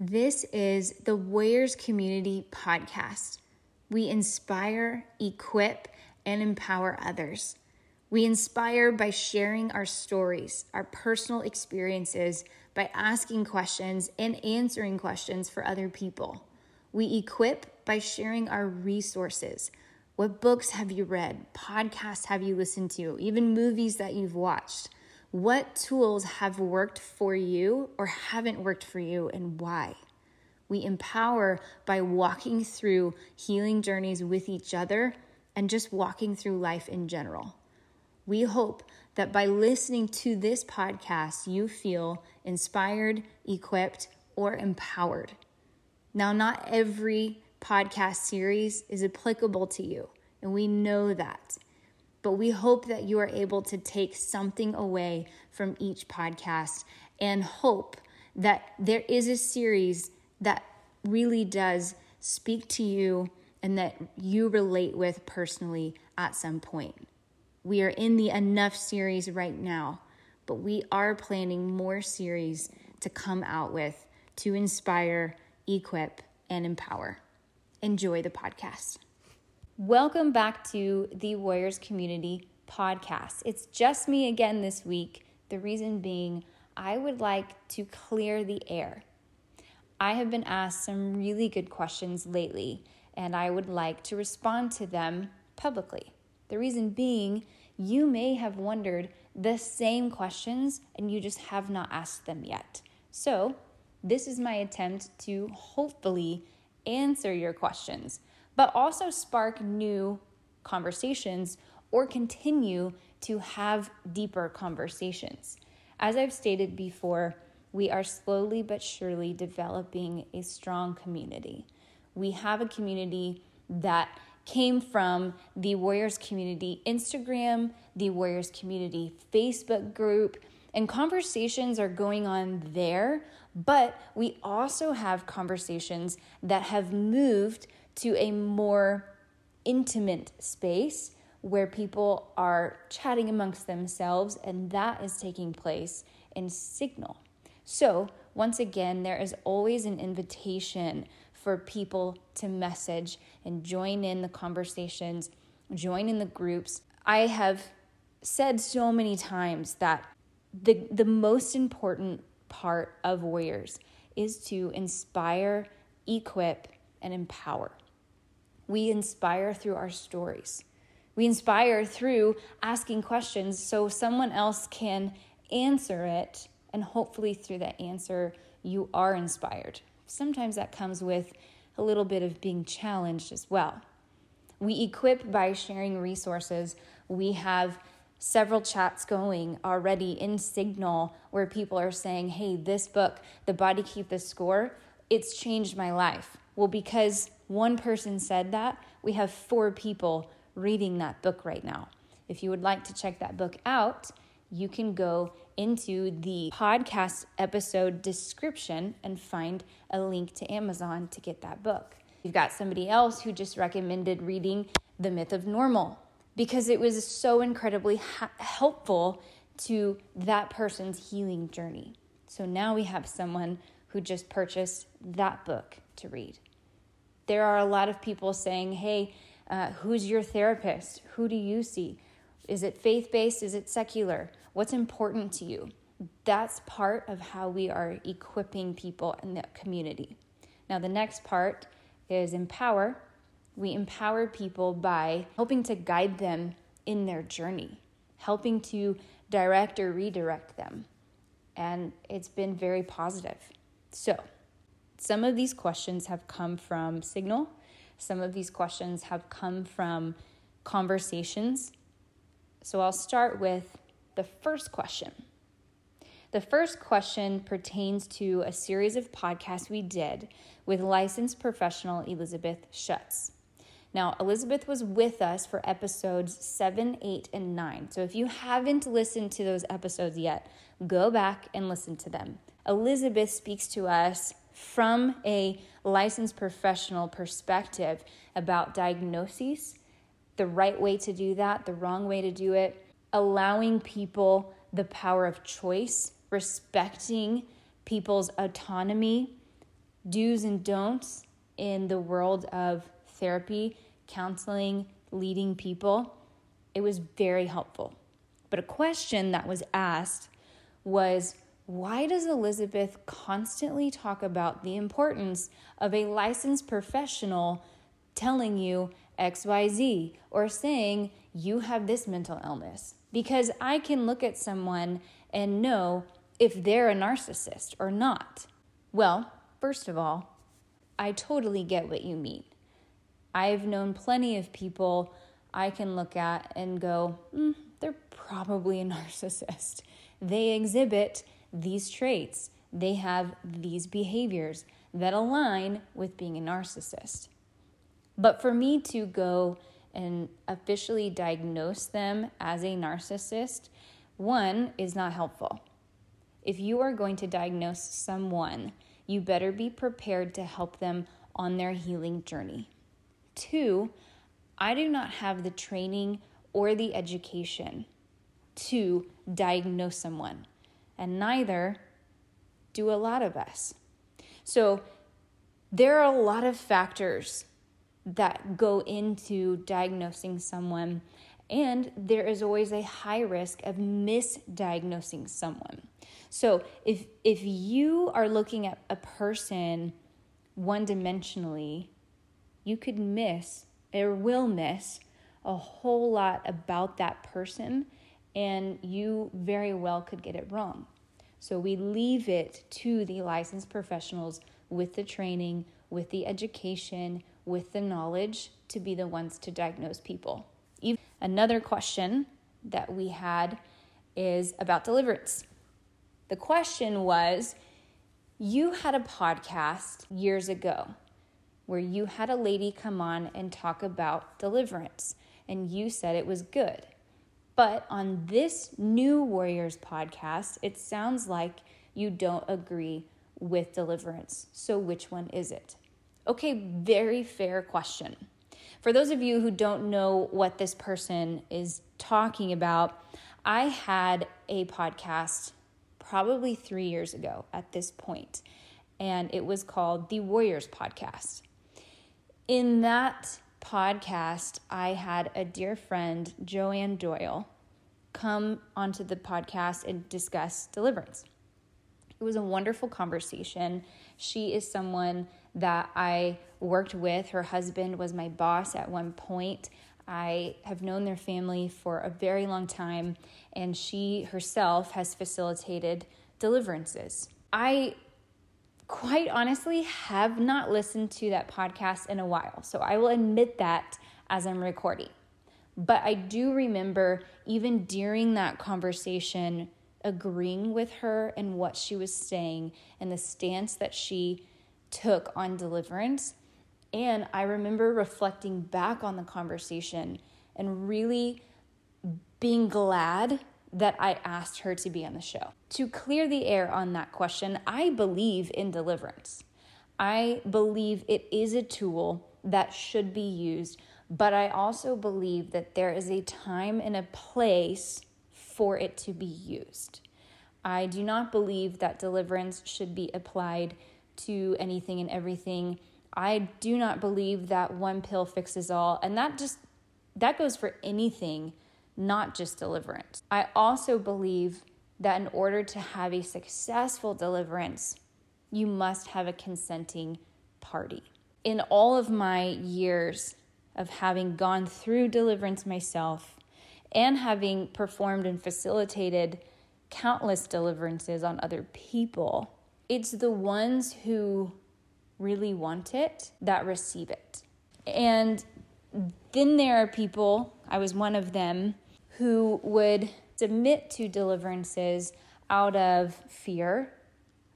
This is the Warriors Community Podcast. We inspire, equip, and empower others. We inspire by sharing our stories, our personal experiences, by asking questions and answering questions for other people. We equip by sharing our resources. What books have you read? Podcasts have you listened to? Even movies that you've watched? What tools have worked for you or haven't worked for you and why? We empower by walking through healing journeys with each other and just walking through life in general. We hope that by listening to this podcast, you feel inspired, equipped, or empowered. Now, not every podcast series is applicable to you, and we know that. But we hope that you are able to take something away from each podcast and hope that there is a series that really does speak to you and that you relate with personally at some point. We are in the Enough series right now, but we are planning more series to come out with to inspire, equip, and empower. Enjoy the podcast. Welcome back to the Warriors Community Podcast. It's just me again this week. The reason being, I would like to clear the air. I have been asked some really good questions lately, and I would like to respond to them publicly. The reason being, you may have wondered the same questions and you just have not asked them yet. So, this is my attempt to hopefully answer your questions, but also spark new conversations or continue to have deeper conversations. As I've stated before, we are slowly but surely developing a strong community. We have a community that came from the Warriors Community Instagram, the Warriors Community Facebook group, and conversations are going on there. But we also have conversations that have moved to a more intimate space where people are chatting amongst themselves, and that is taking place in Signal. So, once again, there is always an invitation for people to message and join in the conversations, join in the groups. I have said so many times that the, the most important part of Warriors is to inspire, equip, and empower. We inspire through our stories. We inspire through asking questions so someone else can answer it, and hopefully, through that answer, you are inspired sometimes that comes with a little bit of being challenged as well. We equip by sharing resources. We have several chats going already in Signal where people are saying, hey, this book, The Body Keep the Score, it's changed my life. Well, because one person said that, we have four people reading that book right now. If you would like to check that book out, you can go into the podcast episode description and find a link to Amazon to get that book. You've got somebody else who just recommended reading The Myth of Normal because it was so incredibly ha- helpful to that person's healing journey. So now we have someone who just purchased that book to read. There are a lot of people saying, hey, uh, who's your therapist? Who do you see? Is it faith based? Is it secular? What's important to you? That's part of how we are equipping people in the community. Now, the next part is empower. We empower people by helping to guide them in their journey, helping to direct or redirect them. And it's been very positive. So, some of these questions have come from Signal, some of these questions have come from conversations so I'll start with the first question. The first question pertains to a series of podcasts we did with licensed professional Elizabeth Schutz. Now, Elizabeth was with us for episodes seven, eight, and nine. So if you haven't listened to those episodes yet, go back and listen to them. Elizabeth speaks to us from a licensed professional perspective about diagnoses the right way to do that, the wrong way to do it, allowing people the power of choice, respecting people's autonomy, do's and don'ts in the world of therapy, counseling, leading people, it was very helpful. But a question that was asked was why does Elizabeth constantly talk about the importance of a licensed professional telling you XYZ or saying you have this mental illness? Because I can look at someone and know if they're a narcissist or not. Well, first of all, I totally get what you mean. I've known plenty of people I can look at and go, mm, they're probably a narcissist. They exhibit these traits, they have these behaviors that align with being a narcissist. But for me to go and officially diagnose them as a narcissist, one is not helpful. If you are going to diagnose someone, you better be prepared to help them on their healing journey. Two, I do not have the training or the education to diagnose someone, and neither do a lot of us. So, there are a lot of factors that go into diagnosing someone, and there is always a high risk of misdiagnosing someone. So, if if you are looking at a person one dimensionally, you could miss or will miss a whole lot about that person, and you very well could get it wrong. So we leave it to the licensed professionals with the training, with the education, with the knowledge to be the ones to diagnose people. Another question that we had is about deliverance. The question was You had a podcast years ago where you had a lady come on and talk about deliverance, and you said it was good. But on this new Warriors podcast, it sounds like you don't agree with deliverance. So, which one is it? Okay, very fair question. For those of you who don't know what this person is talking about, I had a podcast probably three years ago at this point, and it was called the Warriors Podcast in that podcast, I had a dear friend, Joanne Doyle, come onto the podcast and discuss deliverance. It was a wonderful conversation. She is someone that I worked with. Her husband was my boss at one point. I have known their family for a very long time, and she herself has facilitated deliverances. I quite honestly have not listened to that podcast in a while. So I will admit that as I'm recording. But I do remember even during that conversation agreeing with her and what she was saying and the stance that she took on deliverance. And I remember reflecting back on the conversation and really being glad that I asked her to be on the show. To clear the air on that question, I believe in deliverance. I believe it is a tool that should be used, but I also believe that there is a time and a place for it to be used. I do not believe that deliverance should be applied to anything and everything. I do not believe that one pill fixes all, and that just that goes for anything not just deliverance. I also believe that in order to have a successful deliverance, you must have a consenting party. In all of my years of having gone through deliverance myself and having performed and facilitated countless deliverances on other people, it's the ones who really want it that receive it. And then there are people, I was one of them, who would submit to deliverances out of fear,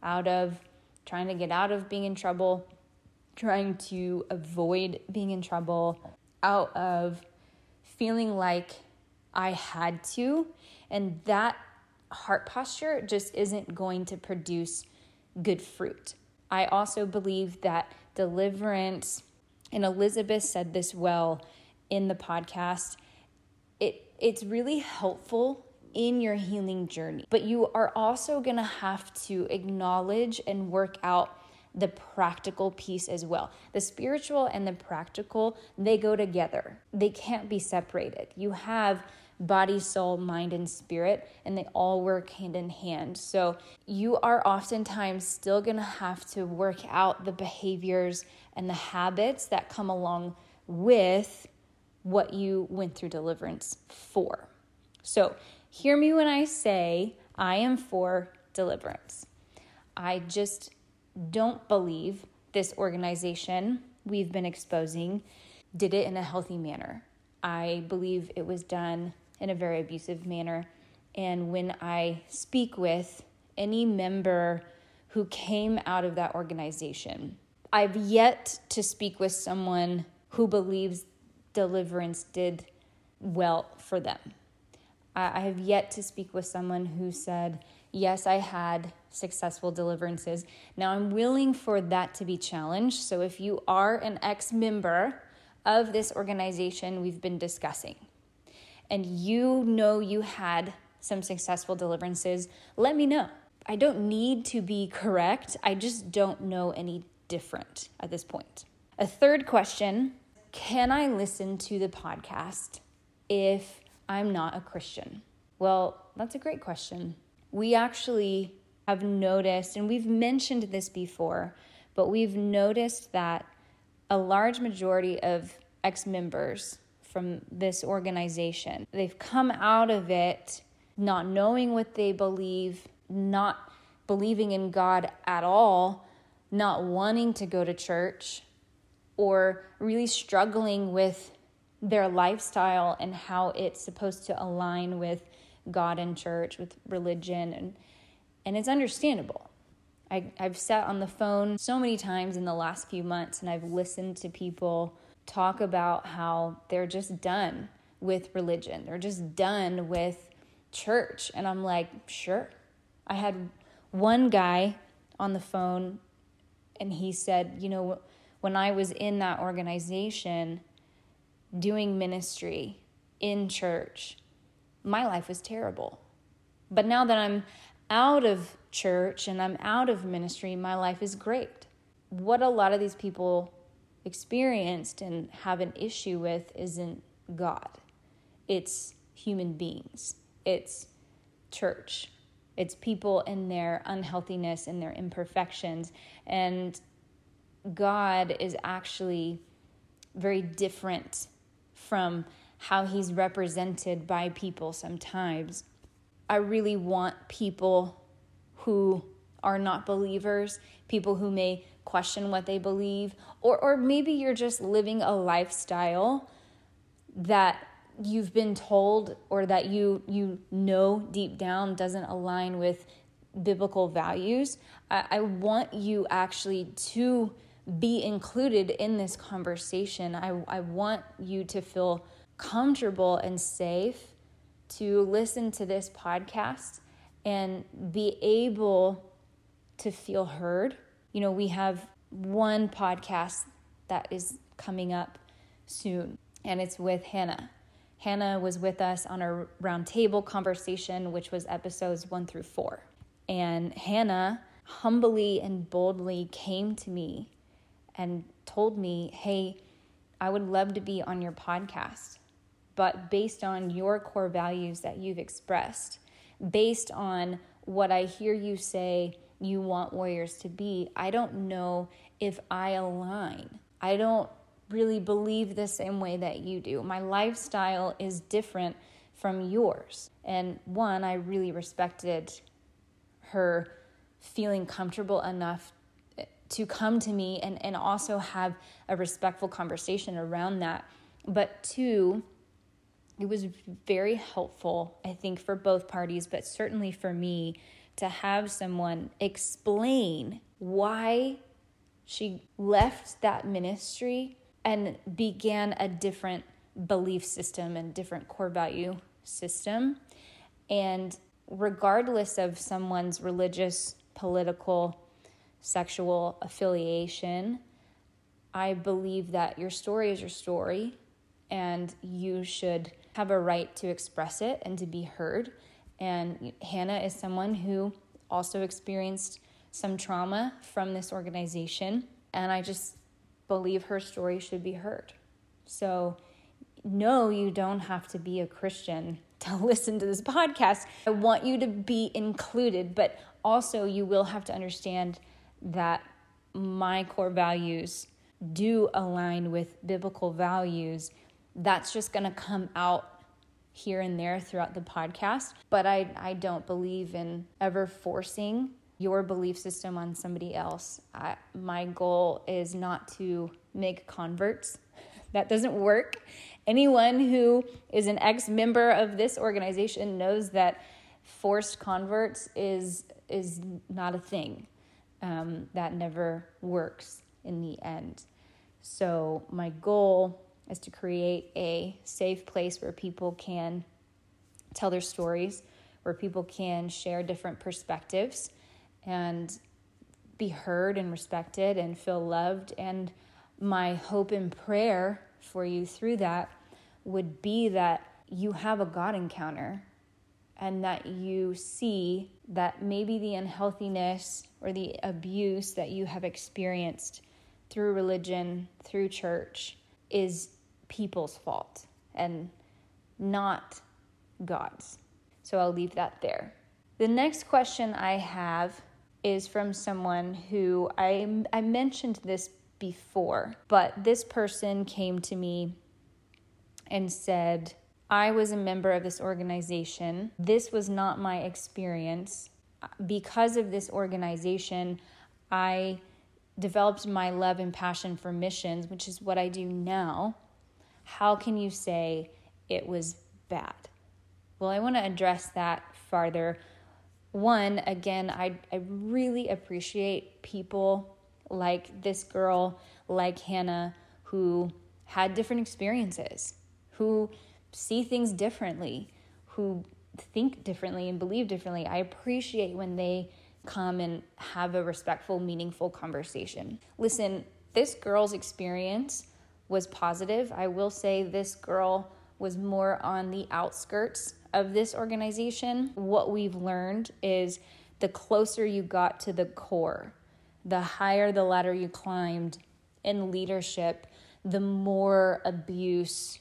out of trying to get out of being in trouble, trying to avoid being in trouble, out of feeling like I had to. And that heart posture just isn't going to produce good fruit. I also believe that deliverance, and Elizabeth said this well in the podcast, it it's really helpful in your healing journey. But you are also going to have to acknowledge and work out the practical piece as well. The spiritual and the practical, they go together. They can't be separated. You have body, soul, mind, and spirit, and they all work hand in hand. So you are oftentimes still going to have to work out the behaviors and the habits that come along with what you went through deliverance for. So hear me when I say I am for deliverance. I just don't believe this organization we've been exposing did it in a healthy manner. I believe it was done in a very abusive manner. And when I speak with any member who came out of that organization, I've yet to speak with someone who believes deliverance did well for them. I have yet to speak with someone who said, Yes, I had successful deliverances. Now I'm willing for that to be challenged. So if you are an ex member of this organization we've been discussing, and you know you had some successful deliverances, let me know. I don't need to be correct, I just don't know any different at this point. A third question Can I listen to the podcast if I'm not a Christian? Well, that's a great question we actually have noticed, and we've mentioned this before, but we've noticed that a large majority of ex members from this organization, they've come out of it not knowing what they believe, not believing in God at all, not wanting to go to church, or really struggling with their lifestyle and how it's supposed to align with God and church, with religion, and and it's understandable. I, I've sat on the phone so many times in the last few months and I've listened to people talk about how they're just done with religion. They're just done with church. And I'm like, sure. I had one guy on the phone and he said, you know, when I was in that organization doing ministry in church, my life was terrible. But now that I'm out of church and I'm out of ministry, my life is great. What a lot of these people experienced and have an issue with isn't God, it's human beings, it's church, it's people in their unhealthiness and their imperfections. And God is actually very different from how he's represented by people sometimes. I really want people who are not believers, people who may question what they believe, or, or maybe you're just living a lifestyle that you've been told or that you you know deep down doesn't align with biblical values. I, I want you actually to be included in this conversation. I, I want you to feel comfortable and safe to listen to this podcast and be able to feel heard. You know, we have one podcast that is coming up soon, and it's with Hannah. Hannah was with us on our roundtable conversation, which was episodes one through four. And Hannah humbly and boldly came to me and told me, Hey, I would love to be on your podcast but based on your core values that you've expressed, based on what I hear you say you want warriors to be, I don't know if I align. I don't really believe the same way that you do. My lifestyle is different from yours. And one, I really respected her feeling comfortable enough to come to me and, and also have a respectful conversation around that. But two, it was very helpful, I think, for both parties, but certainly for me to have someone explain why she left that ministry and began a different belief system and different core value system. And regardless of someone's religious, political, sexual affiliation, I believe that your story is your story and you should have a right to express it and to be heard. And Hannah is someone who also experienced some trauma from this organization, and I just believe her story should be heard. So, no, you don't have to be a Christian to listen to this podcast. I want you to be included, but also you will have to understand that my core values do align with biblical values. That's just going to come out here and there throughout the podcast. But I, I don't believe in ever forcing your belief system on somebody else. I, my goal is not to make converts. That doesn't work. Anyone who is an ex member of this organization knows that forced converts is is not a thing. Um, that never works in the end. So my goal is to create a safe place where people can tell their stories, where people can share different perspectives and be heard and respected and feel loved. And my hope and prayer for you through that would be that you have a God encounter and that you see that maybe the unhealthiness or the abuse that you have experienced through religion, through church, is people's fault and not God's. So I'll leave that there. The next question I have is from someone who I, I mentioned this before, but this person came to me and said, I was a member of this organization. This was not my experience. Because of this organization, I developed my love and passion for missions, which is what I do now. How can you say it was bad? Well, I want to address that farther. One, again, I, I really appreciate people like this girl, like Hannah, who had different experiences, who see things differently, who think differently and believe differently. I appreciate when they come and have a respectful, meaningful conversation. Listen, this girl's experience was positive. I will say this girl was more on the outskirts of this organization. What we've learned is the closer you got to the core, the higher the ladder you climbed in leadership, the more abuse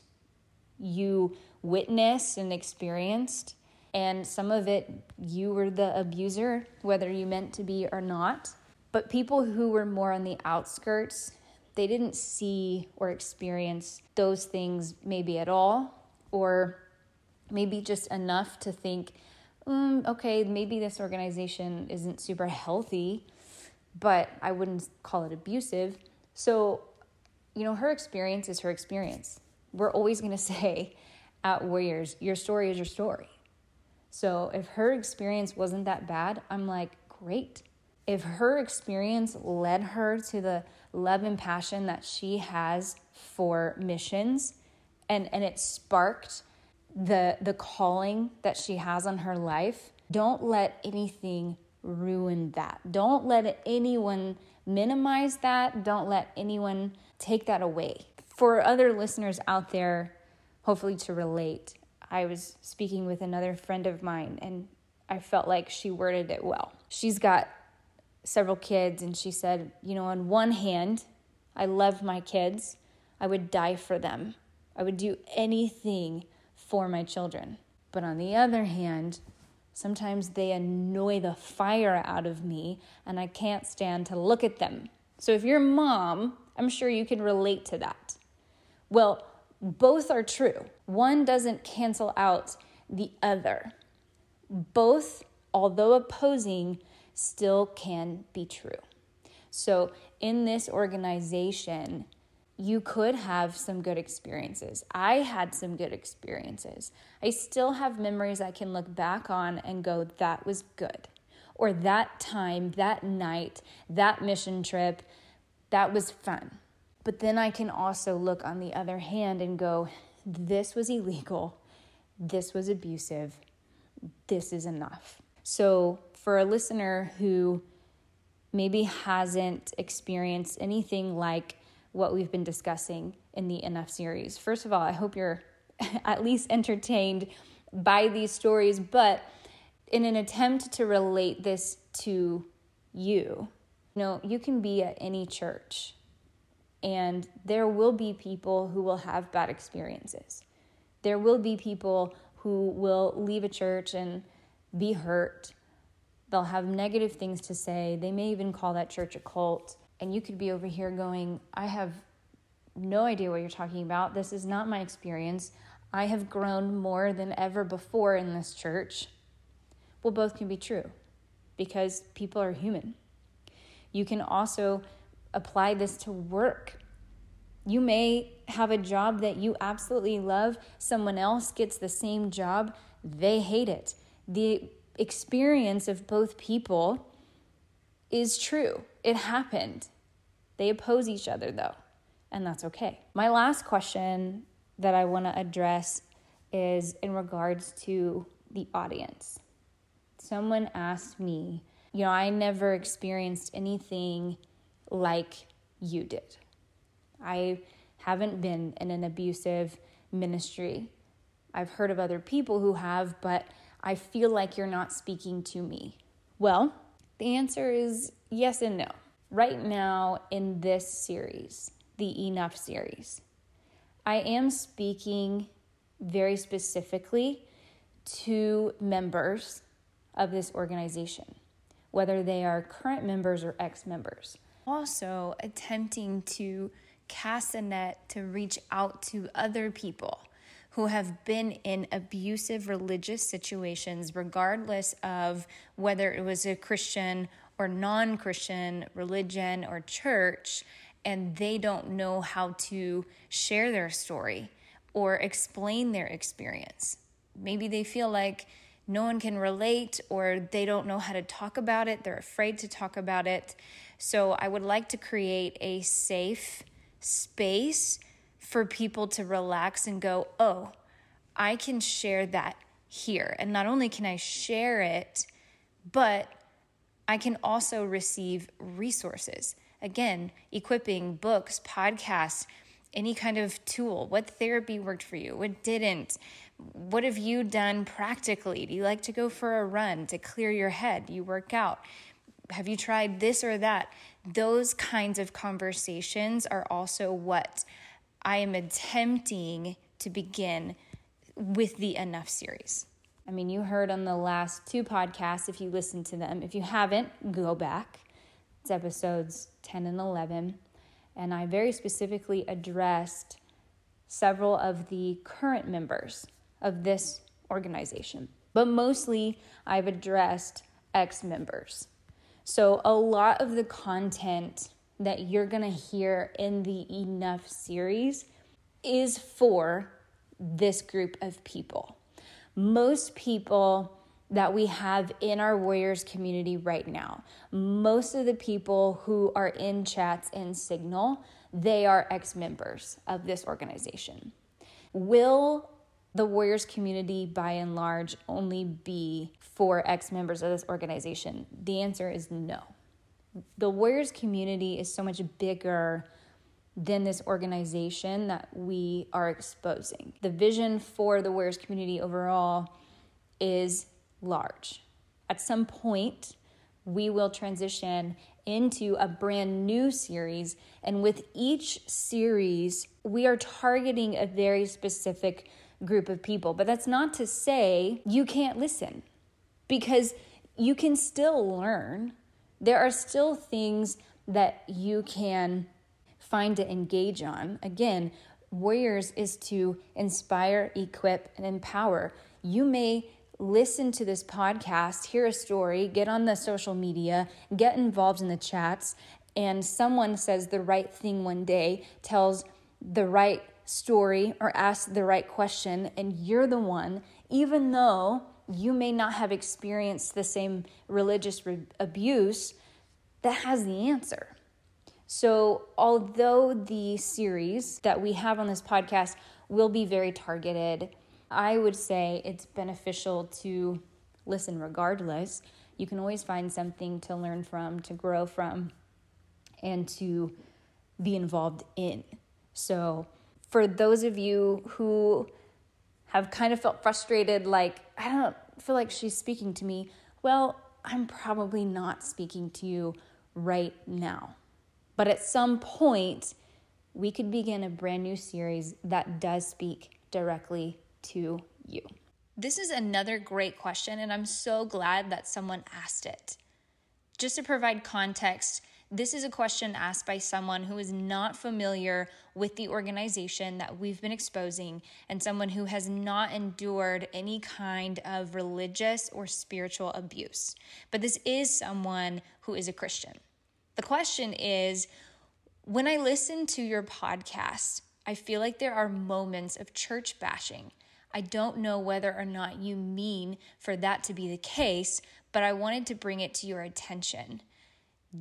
you witnessed and experienced. And some of it, you were the abuser, whether you meant to be or not. But people who were more on the outskirts, they didn't see or experience those things maybe at all, or maybe just enough to think, mm, okay, maybe this organization isn't super healthy, but I wouldn't call it abusive. So, you know, her experience is her experience we're always going to say at Warriors, your story is your story. So if her experience wasn't that bad, I'm like, great. If her experience led her to the love and passion that she has for missions and, and it sparked the, the calling that she has on her life, don't let anything ruin that. Don't let anyone minimize that. Don't let anyone take that away for other listeners out there, hopefully to relate, I was speaking with another friend of mine and I felt like she worded it well. She's got several kids and she said, You know, on one hand, I love my kids, I would die for them, I would do anything for my children. But on the other hand, sometimes they annoy the fire out of me and I can't stand to look at them. So if you're mom, I'm sure you can relate to that. Well, both are true. One doesn't cancel out the other. Both, although opposing, still can be true. So, in this organization, you could have some good experiences. I had some good experiences. I still have memories I can look back on and go, that was good. Or that time, that night, that mission trip, that was fun. But then I can also look on the other hand and go, this was illegal, this was abusive, this is enough. So, for a listener who maybe hasn't experienced anything like what we've been discussing in the Enough series, first of all, I hope you're at least entertained by these stories, but in an attempt to relate this to you. You know, you can be at any church, and there will be people who will have bad experiences. There will be people who will leave a church and be hurt. They'll have negative things to say. They may even call that church a cult. And you could be over here going, I have no idea what you're talking about. This is not my experience. I have grown more than ever before in this church. Well, both can be true because people are human. You can also apply this to work. You may have a job that you absolutely love, someone else gets the same job, they hate it. The experience of both people is true. It happened. They oppose each other though, and that's okay. My last question that I want to address is in regards to the audience. Someone asked me, you know, I never experienced anything like you did. I haven't been in an abusive ministry. I've heard of other people who have, but I feel like you're not speaking to me. Well, the answer is yes and no. Right now, in this series, the Enough series, I am speaking very specifically to members of this organization, whether they are current members or ex members. Also, attempting to cast a net to reach out to other people who have been in abusive religious situations, regardless of whether it was a Christian or non Christian religion or church, and they don't know how to share their story or explain their experience. Maybe they feel like no one can relate or they don't know how to talk about it, they're afraid to talk about it. So, I would like to create a safe space for people to relax and go, oh, I can share that here. And not only can I share it, but I can also receive resources. Again, equipping, books, podcasts, any kind of tool. What therapy worked for you? What didn't? What have you done practically? Do you like to go for a run to clear your head? You work out? Have you tried this or that? Those kinds of conversations are also what I am attempting to begin with the Enough series. I mean, you heard on the last two podcasts, if you listened to them. If you haven't, go back. It's episodes 10 and 11. And I very specifically addressed several of the current members of this organization. But mostly, I've addressed ex members. So, a lot of the content that you're going to hear in the Enough series is for this group of people. Most people that we have in our Warriors community right now, most of the people who are in chats and Signal, they are ex members of this organization. Will the Warriors community, by and large, only be for ex members of this organization? The answer is no. The Warriors community is so much bigger than this organization that we are exposing. The vision for the Warriors community overall is large. At some point, we will transition into a brand new series. And with each series, we are targeting a very specific group of people. But that's not to say you can't listen because you can still learn. There are still things that you can find to engage on. Again, Warriors is to inspire, equip, and empower. You may listen to this podcast, hear a story, get on the social media, get involved in the chats, and someone says the right thing one day, tells the right story, or ask the right question, and you're the one, even though you may not have experienced the same religious re- abuse, that has the answer. So, although the series that we have on this podcast will be very targeted, I would say it's beneficial to listen regardless. You can always find something to learn from, to grow from, and to be involved in. So, for those of you who have kind of felt frustrated, like, I don't feel like she's speaking to me, well, I'm probably not speaking to you right now. But at some point, we could begin a brand new series that does speak directly to you. This is another great question, and I'm so glad that someone asked it. Just to provide context, this is a question asked by someone who is not familiar with the organization that we've been exposing and someone who has not endured any kind of religious or spiritual abuse. But this is someone who is a Christian. The question is when I listen to your podcast, I feel like there are moments of church bashing. I don't know whether or not you mean for that to be the case, but I wanted to bring it to your attention.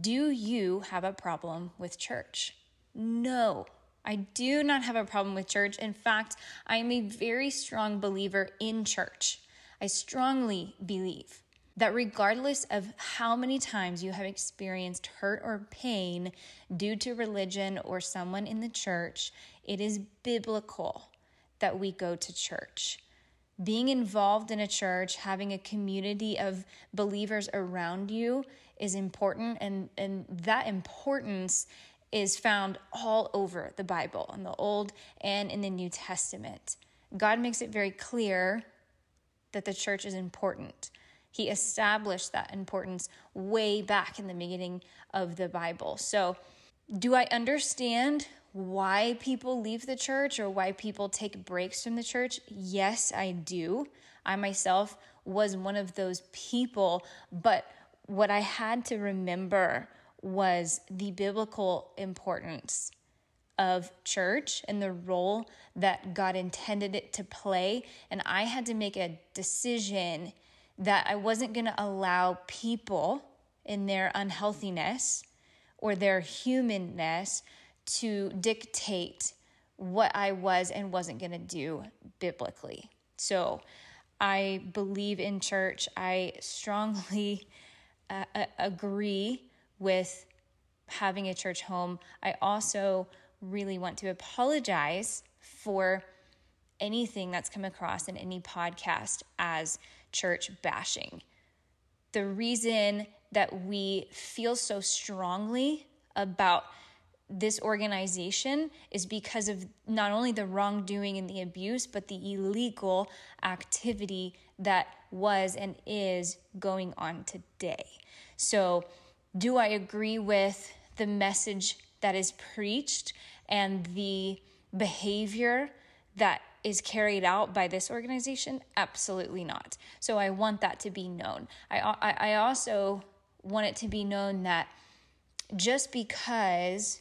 Do you have a problem with church? No, I do not have a problem with church. In fact, I am a very strong believer in church. I strongly believe that regardless of how many times you have experienced hurt or pain due to religion or someone in the church, it is biblical that we go to church being involved in a church, having a community of believers around you is important. And, and that importance is found all over the Bible, in the Old and in the New Testament. God makes it very clear that the church is important. He established that importance way back in the beginning of the Bible. So, do I understand why people leave the church or why people take breaks from the church? Yes, I do. I myself was one of those people, but what I had to remember was the biblical importance of church and the role that God intended it to play. And I had to make a decision that I wasn't going to allow people in their unhealthiness or their humanness to dictate what I was and wasn't going to do biblically. So I believe in church. I strongly uh, agree with having a church home. I also really want to apologize for anything that's come across in any podcast as church bashing. The reason that we feel so strongly about this organization is because of not only the wrongdoing and the abuse, but the illegal activity that was and is going on today. So, do I agree with the message that is preached and the behavior that is carried out by this organization? Absolutely not. So, I want that to be known. I, I, I also want it to be known that just because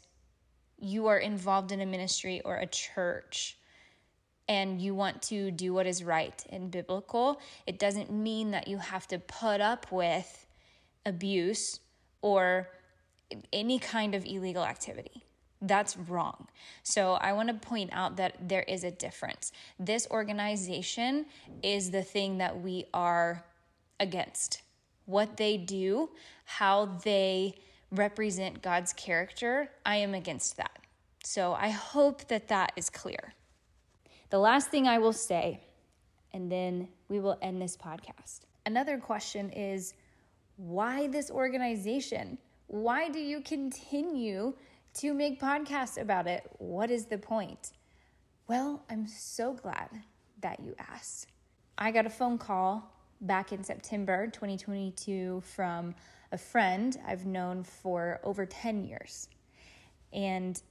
you are involved in a ministry or a church and you want to do what is right and biblical, it doesn't mean that you have to put up with abuse or any kind of illegal activity. That's wrong. So, I want to point out that there is a difference. This organization is the thing that we are against. What they do, how they represent God's character, I am against that. So I hope that that is clear. The last thing I will say, and then we will end this podcast. Another question is why this organization? Why do you continue to make podcasts about it? What is the point? Well, I'm so glad that you asked. I got a phone call back in September 2022 from a friend I've known for over 10 years. And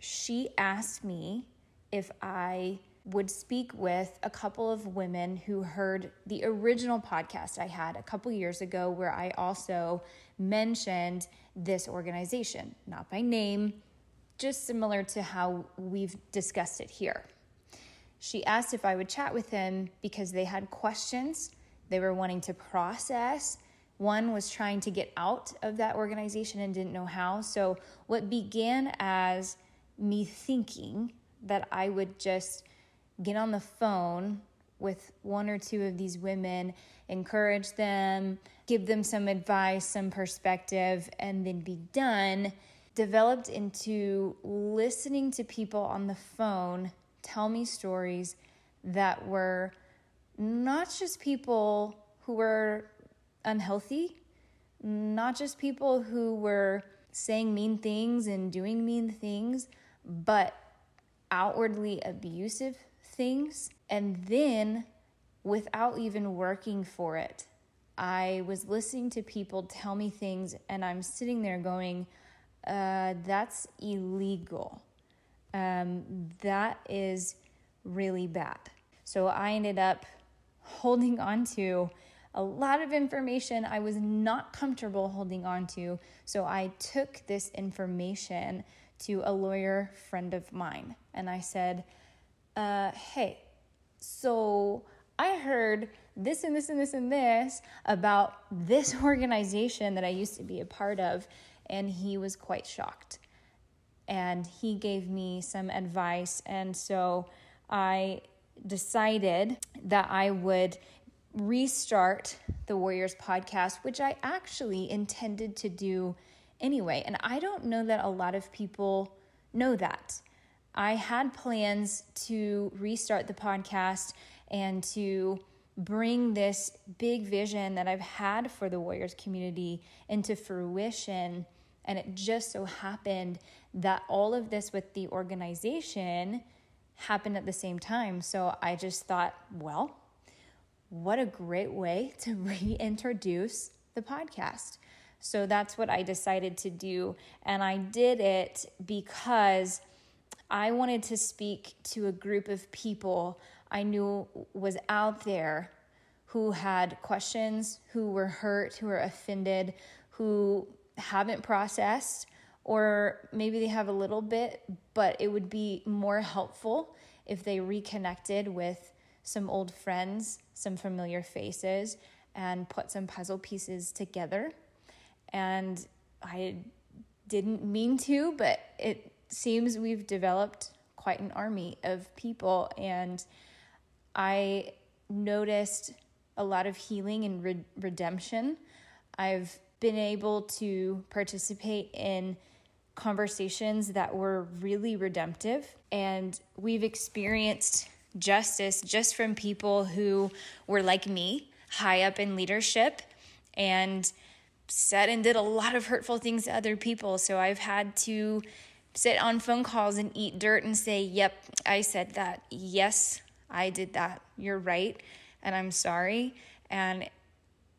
she asked me if I would speak with a couple of women who heard the original podcast I had a couple years ago, where I also mentioned this organization, not by name, just similar to how we've discussed it here. She asked if I would chat with them because they had questions they were wanting to process. One was trying to get out of that organization and didn't know how. So, what began as me thinking that I would just get on the phone with one or two of these women, encourage them, give them some advice, some perspective, and then be done, developed into listening to people on the phone tell me stories that were not just people who were unhealthy, not just people who were saying mean things and doing mean things, but outwardly abusive things. And then, without even working for it, I was listening to people tell me things, and I'm sitting there going, uh, that's illegal. Um, that is really bad. So I ended up holding on to a lot of information I was not comfortable holding on to. So I took this information to a lawyer friend of mine and I said, uh, Hey, so I heard this and this and this and this about this organization that I used to be a part of. And he was quite shocked. And he gave me some advice. And so I decided that I would restart the Warriors podcast, which I actually intended to do anyway. And I don't know that a lot of people know that. I had plans to restart the podcast and to bring this big vision that I've had for the Warriors community into fruition. And it just so happened that all of this with the organization happened at the same time. So I just thought, well, what a great way to reintroduce the podcast. So that's what I decided to do. And I did it because I wanted to speak to a group of people I knew was out there who had questions, who were hurt, who were offended, who haven't processed, or maybe they have a little bit, but it would be more helpful if they reconnected with some old friends, some familiar faces, and put some puzzle pieces together. And I didn't mean to, but it seems we've developed quite an army of people. And I noticed a lot of healing and re- redemption. I've been able to participate in conversations that were really redemptive, and we've experienced justice just from people who were like me, high up in leadership, and said and did a lot of hurtful things to other people. So I've had to sit on phone calls and eat dirt and say, Yep, I said that. Yes, I did that. You're right. And I'm sorry. And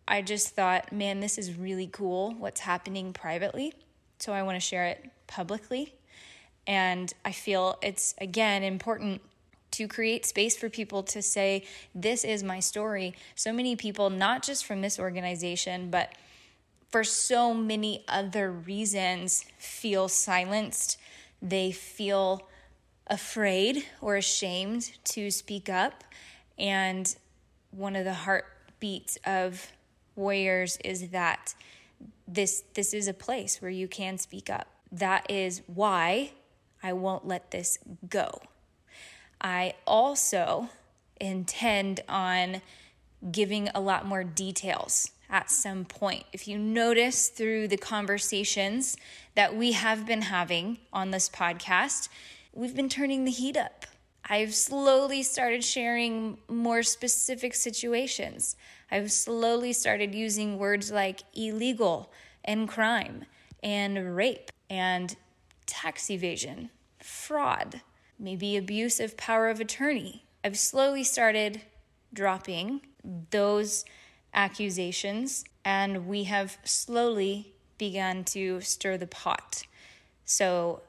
I just thought, man, this is really cool what's happening privately. So I want to share it publicly. And I feel it's, again, important to create space for people to say, This is my story. So many people, not just from this organization, but for so many other reasons, feel silenced. They feel afraid or ashamed to speak up. And one of the heartbeats of warriors is that this this is a place where you can speak up. That is why I won't let this go. I also intend on giving a lot more details at some point. If you notice through the conversations that we have been having on this podcast, we've been turning the heat up. I've slowly started sharing more specific situations. I've slowly started using words like illegal and crime and rape and tax evasion, fraud, maybe abuse of power of attorney. I've slowly started dropping those accusations, and we have slowly begun to stir the pot. So,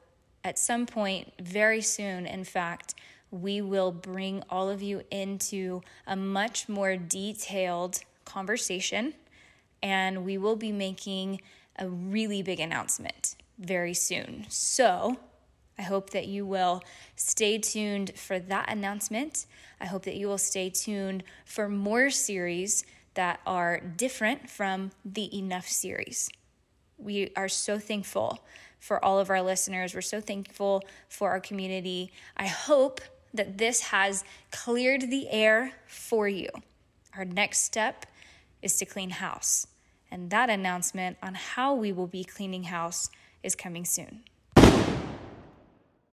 at some point, very soon, in fact, we will bring all of you into a much more detailed conversation, and we will be making a really big announcement very soon. So, I hope that you will stay tuned for that announcement. I hope that you will stay tuned for more series that are different from the Enough series. We are so thankful for all of our listeners. We're so thankful for our community. I hope that this has cleared the air for you. Our next step is to clean house, and that announcement on how we will be cleaning house is coming soon.